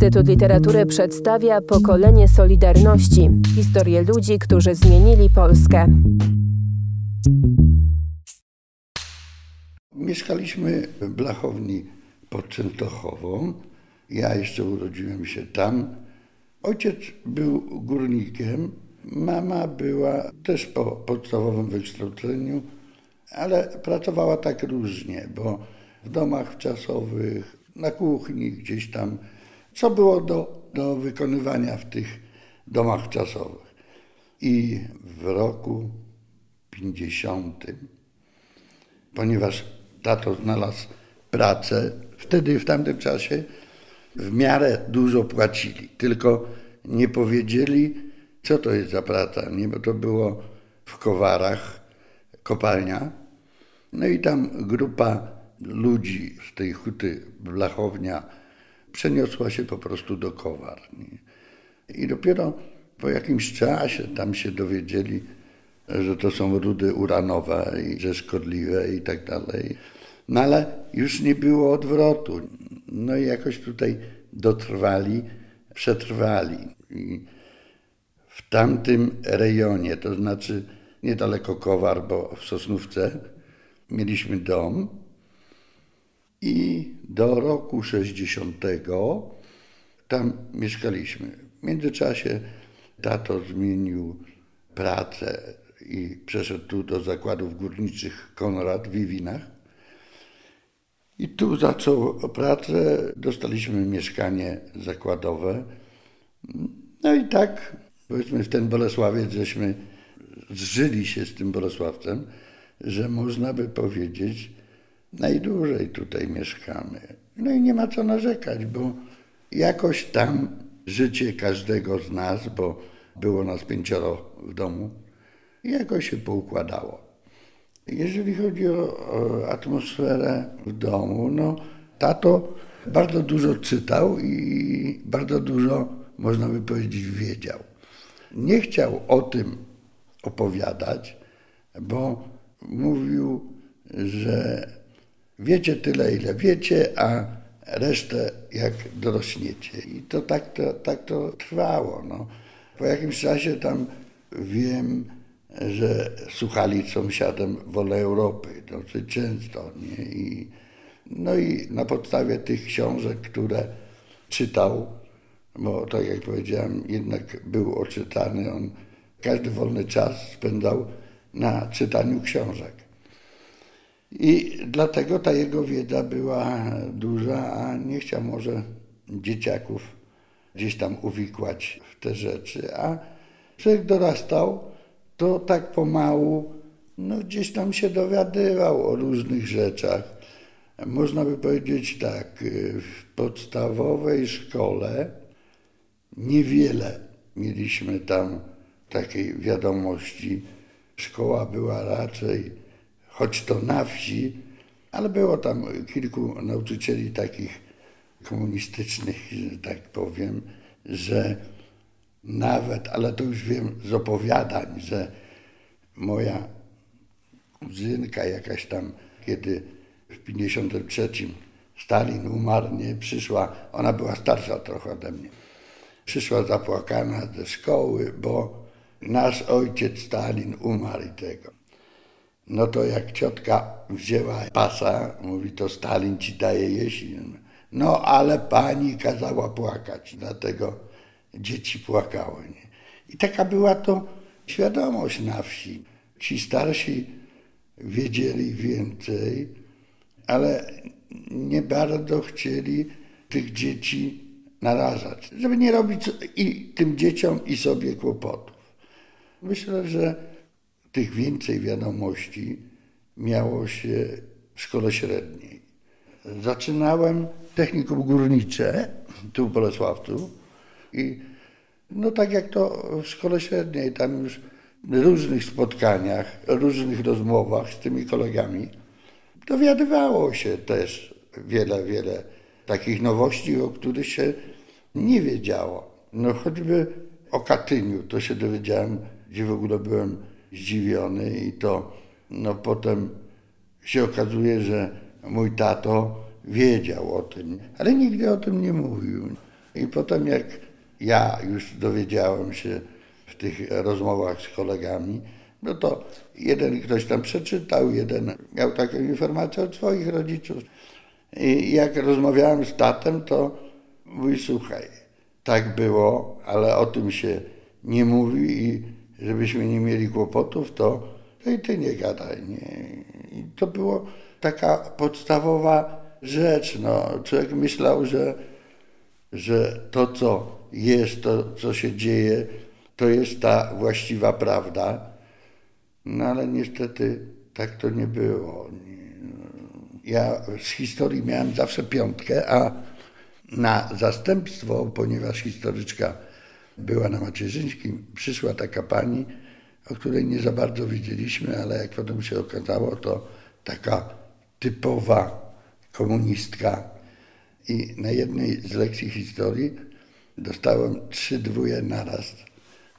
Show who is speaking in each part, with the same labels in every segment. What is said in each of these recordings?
Speaker 1: Instytut Literatury przedstawia pokolenie Solidarności historię ludzi, którzy zmienili Polskę.
Speaker 2: Mieszkaliśmy w Blachowni pod Częstochową. Ja jeszcze urodziłem się tam. Ojciec był górnikiem, mama była też po podstawowym wykształceniu, ale pracowała tak różnie, bo w domach czasowych, na kuchni gdzieś tam, co było do, do wykonywania w tych domach czasowych. I w roku 50, ponieważ tato znalazł pracę, wtedy w tamtym czasie w miarę dużo płacili, tylko nie powiedzieli, co to jest za praca, nie? bo to było w Kowarach, kopalnia. No i tam grupa ludzi z tej huty Blachownia przeniosła się po prostu do Kowar. Nie? I dopiero po jakimś czasie tam się dowiedzieli, że to są rudy uranowe i że szkodliwe i tak dalej. No ale już nie było odwrotu. No i jakoś tutaj dotrwali, przetrwali. I w tamtym rejonie, to znaczy niedaleko Kowar, bo w Sosnówce, mieliśmy dom i do roku 60 tam mieszkaliśmy. W międzyczasie tato zmienił pracę i przeszedł tu do zakładów górniczych Konrad w Wiwinach. I tu zaczął pracę, dostaliśmy mieszkanie zakładowe. No i tak, powiedzmy, w ten Bolesławiec żeśmy zżyli się z tym Bolesławcem, że można by powiedzieć, najdłużej tutaj mieszkamy. No i nie ma co narzekać, bo jakoś tam życie każdego z nas, bo było nas pięcioro w domu, jakoś się poukładało. Jeżeli chodzi o, o atmosferę w domu, no tato bardzo dużo czytał i bardzo dużo, można by powiedzieć, wiedział. Nie chciał o tym opowiadać, bo mówił, że wiecie tyle, ile wiecie, a resztę jak dorośniecie. I to tak to, tak to trwało. No. Po jakimś czasie tam wiem, że słuchali sąsiadem Wolę Europy dosyć często. Nie? I, no i na podstawie tych książek, które czytał, bo tak jak powiedziałem, jednak był oczytany, on każdy wolny czas spędzał na czytaniu książek. I dlatego ta jego wiedza była duża, a nie chciał może dzieciaków gdzieś tam uwikłać w te rzeczy. A człowiek dorastał, to tak pomału no gdzieś tam się dowiadywał o różnych rzeczach. Można by powiedzieć tak, w podstawowej szkole niewiele mieliśmy tam takiej wiadomości. Szkoła była raczej, choć to na wsi, ale było tam kilku nauczycieli takich komunistycznych, że tak powiem, że nawet, ale to już wiem z opowiadań, że moja kuzynka jakaś tam, kiedy w 53 Stalin umarł, nie, przyszła, ona była starsza trochę ode mnie, przyszła zapłakana ze szkoły, bo nasz ojciec Stalin umarł i tego. No to jak ciotka wzięła pasa, mówi, to Stalin ci daje jeść. No ale pani kazała płakać, dlatego dzieci płakały. Nie? I taka była to świadomość na wsi. Ci starsi wiedzieli więcej, ale nie bardzo chcieli tych dzieci narażać, żeby nie robić i tym dzieciom, i sobie kłopotów. Myślę, że tych więcej wiadomości miało się w szkole średniej. Zaczynałem technikum górnicze tu w Bolesławcu i no tak jak to w szkole średniej, tam już różnych spotkaniach, różnych rozmowach z tymi kolegami dowiadywało się też wiele, wiele takich nowości, o których się nie wiedziało. No choćby o Katyniu to się dowiedziałem, gdzie w ogóle byłem zdziwiony i to no potem się okazuje, że mój tato wiedział o tym, ale nigdy o tym nie mówił. I potem jak ja już dowiedziałem się w tych rozmowach z kolegami, no to jeden ktoś tam przeczytał, jeden miał taką informację od swoich rodziców. I jak rozmawiałem z tatem, to mówi, słuchaj, tak było, ale o tym się nie mówi i żebyśmy nie mieli kłopotów, to, i ty nie gadaj. Nie. I to było taka podstawowa rzecz. No. Człowiek myślał, że, że to, co jest, to, co się dzieje, to jest ta właściwa prawda. No ale niestety tak to nie było. Ja z historii miałem zawsze piątkę, a na zastępstwo, ponieważ historyczka była na macierzyńskim, przyszła taka pani, o której nie za bardzo widzieliśmy, ale jak potem się okazało, to taka typowa komunistka. I na jednej z lekcji historii dostałem trzy dwóje naraz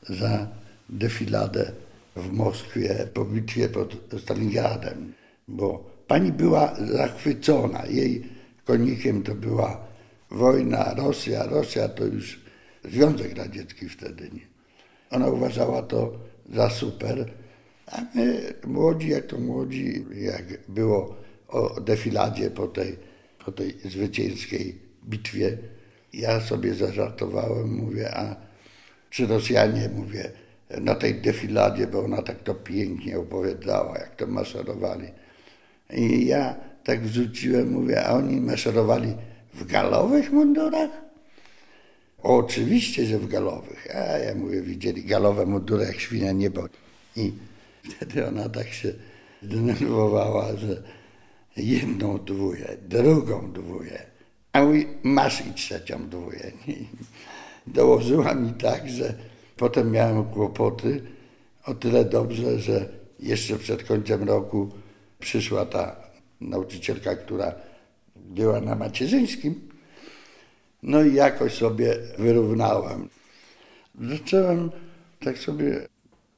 Speaker 2: za defiladę w Moskwie po bitwie pod Stalingradem, bo pani była zachwycona. Jej konikiem to była wojna, Rosja. Rosja to już Związek Radziecki wtedy, nie? Ona uważała to za super, a my młodzi, jak to młodzi, jak było o defiladzie po tej, po tej zwycięskiej bitwie, ja sobie zażartowałem, mówię, a czy Rosjanie, mówię, na tej defiladzie, bo ona tak to pięknie opowiadała, jak to maszerowali. I ja tak wrzuciłem, mówię, a oni maszerowali w galowych mundurach? Oczywiście, że w galowych. A ja mówię, widzieli galowe mundury jak świnia niebo. I wtedy ona tak się zdenerwowała, że jedną dwuję, drugą dwuję, a mówi, masz i trzecią dwuję. I dołożyła mi tak, że potem miałem kłopoty o tyle dobrze, że jeszcze przed końcem roku przyszła ta nauczycielka, która była na macierzyńskim. No i jakoś sobie wyrównałem. Zacząłem tak sobie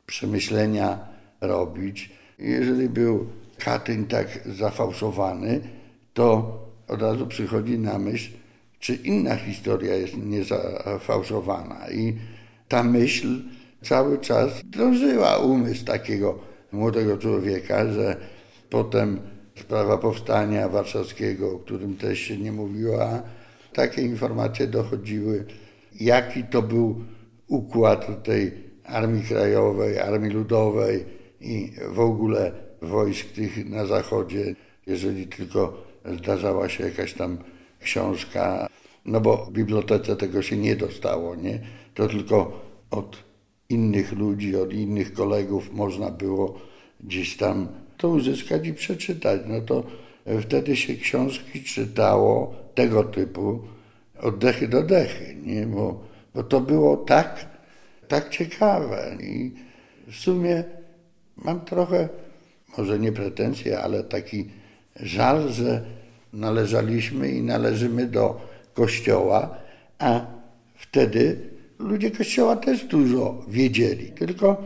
Speaker 2: przemyślenia robić. Jeżeli był Katyń tak zafałszowany, to od razu przychodzi na myśl, czy inna historia jest niezafałszowana. I ta myśl cały czas drążyła umysł takiego młodego człowieka, że potem sprawa powstania warszawskiego, o którym też się nie mówiła, takie informacje dochodziły, jaki to był układ tej Armii Krajowej, Armii Ludowej i w ogóle wojsk tych na zachodzie, jeżeli tylko zdarzała się jakaś tam książka, no bo w bibliotece tego się nie dostało, nie? To tylko od innych ludzi, od innych kolegów można było gdzieś tam to uzyskać i przeczytać. No to wtedy się książki czytało tego typu od dechy do dechy, nie? Bo, bo to było tak, tak ciekawe i w sumie mam trochę, może nie pretensje, ale taki żal, że należaliśmy i należymy do Kościoła, a wtedy ludzie Kościoła też dużo wiedzieli, tylko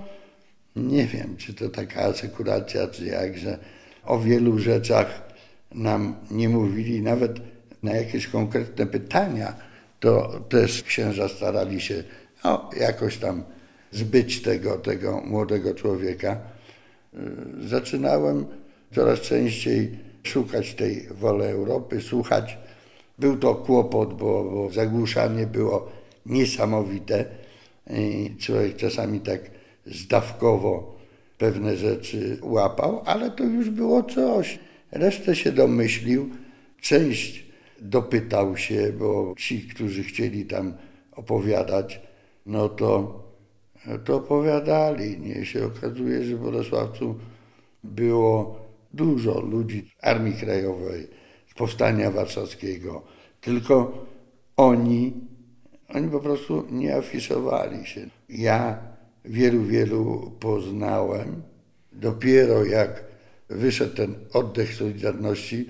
Speaker 2: nie wiem, czy to taka asekuracja, czy jak, że o wielu rzeczach nam nie mówili, nawet na jakieś konkretne pytania, to też księża starali się no, jakoś tam zbyć tego, tego młodego człowieka. Y, zaczynałem coraz częściej szukać tej woli Europy, słuchać. Był to kłopot, bo, bo zagłuszanie było niesamowite i człowiek czasami tak zdawkowo pewne rzeczy łapał, ale to już było coś. Resztę się domyślił, część dopytał się, bo ci, którzy chcieli tam opowiadać, no to, to opowiadali. Nie się okazuje, że w Bolesławcu było dużo ludzi z Armii Krajowej, z Powstania Warszawskiego, tylko oni, oni po prostu nie afiszowali się. Ja wielu, wielu poznałem. Dopiero jak wyszedł ten oddech Solidarności,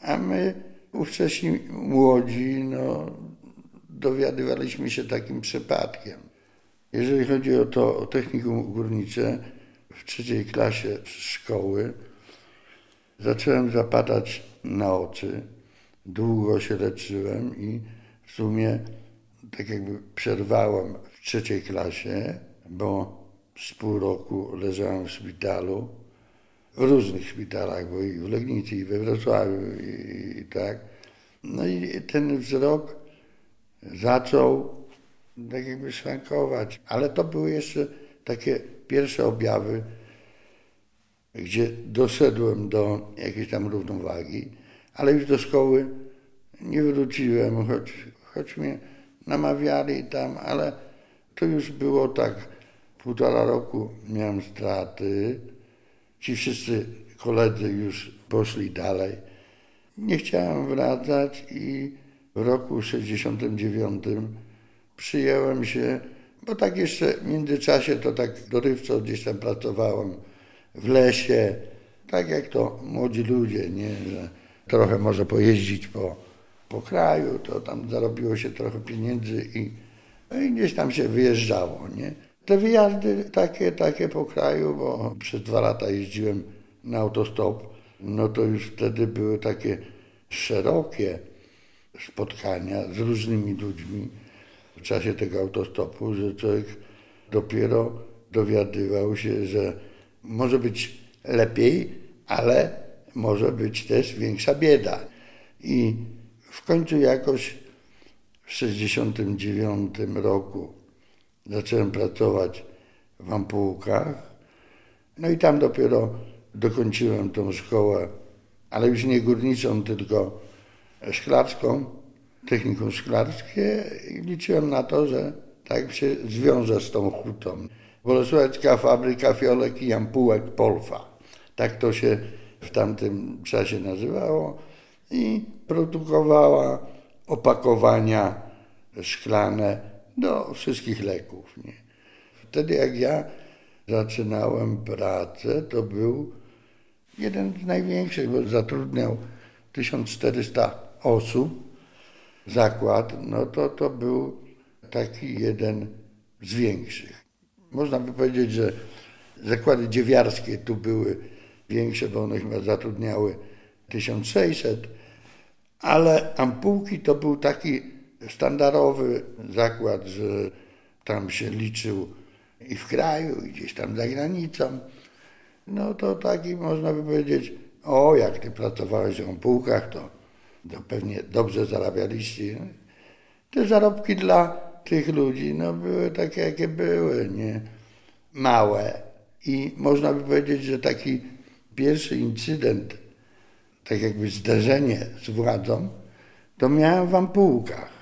Speaker 2: a my ówcześni młodzi, no, dowiadywaliśmy się takim przypadkiem. Jeżeli chodzi o to o technikum górnicze, w trzeciej klasie szkoły zacząłem zapadać na oczy. Długo się leczyłem i w sumie tak jakby przerwałem w trzeciej klasie, bo z pół roku leżałem w szpitalu, w różnych szpitalach, bo i w Legnicy, i we Wrocławiu, i, i tak. No i ten wzrok zaczął tak jakby szwankować, ale to były jeszcze takie pierwsze objawy, gdzie doszedłem do jakiejś tam równowagi, ale już do szkoły nie wróciłem, choć, choć mnie namawiali tam, ale to już było tak, półtora roku miałem straty, ci wszyscy koledzy już poszli dalej. Nie chciałem wracać i w roku 69 przyjęłem się, bo tak jeszcze w międzyczasie to tak dorywczo gdzieś tam pracowałem w lesie, tak jak to młodzi ludzie, nie, że trochę może pojeździć po, po kraju, to tam zarobiło się trochę pieniędzy i, no i gdzieś tam się wyjeżdżało, nie. Te wyjazdy takie, takie po kraju, bo przez dwa lata jeździłem na autostop, no to już wtedy były takie szerokie spotkania z różnymi ludźmi w czasie tego autostopu, że człowiek dopiero dowiadywał się, że może być lepiej, ale może być też większa bieda. I w końcu jakoś w 1969 roku zacząłem pracować w Ampułkach. No i tam dopiero dokończyłem tą szkołę, ale już nie górniczą, tylko szklarską, technikum szklarskie i liczyłem na to, że tak się zwiążę z tą hutą. Bolesławecka Fabryka Fiolek i Ampułek Polfa. Tak to się w tamtym czasie nazywało i produkowała opakowania szklane do wszystkich leków. Nie? Wtedy jak ja zaczynałem pracę, to był jeden z największych, bo zatrudniał 1400 osób. Zakład, no to to był taki jeden z większych. Można by powiedzieć, że zakłady dziewiarskie tu były większe, bo one chyba zatrudniały 1600, ale ampułki to był taki standardowy zakład, że tam się liczył i w kraju, i gdzieś tam za granicą. No to taki można by powiedzieć, o jak ty pracowałeś w ampułkach, to, to pewnie dobrze zarabialiście. Te zarobki dla tych ludzi no, były takie, jakie były, nie? Małe. I można by powiedzieć, że taki pierwszy incydent, tak jakby zderzenie z władzą, to miałem w ampułkach.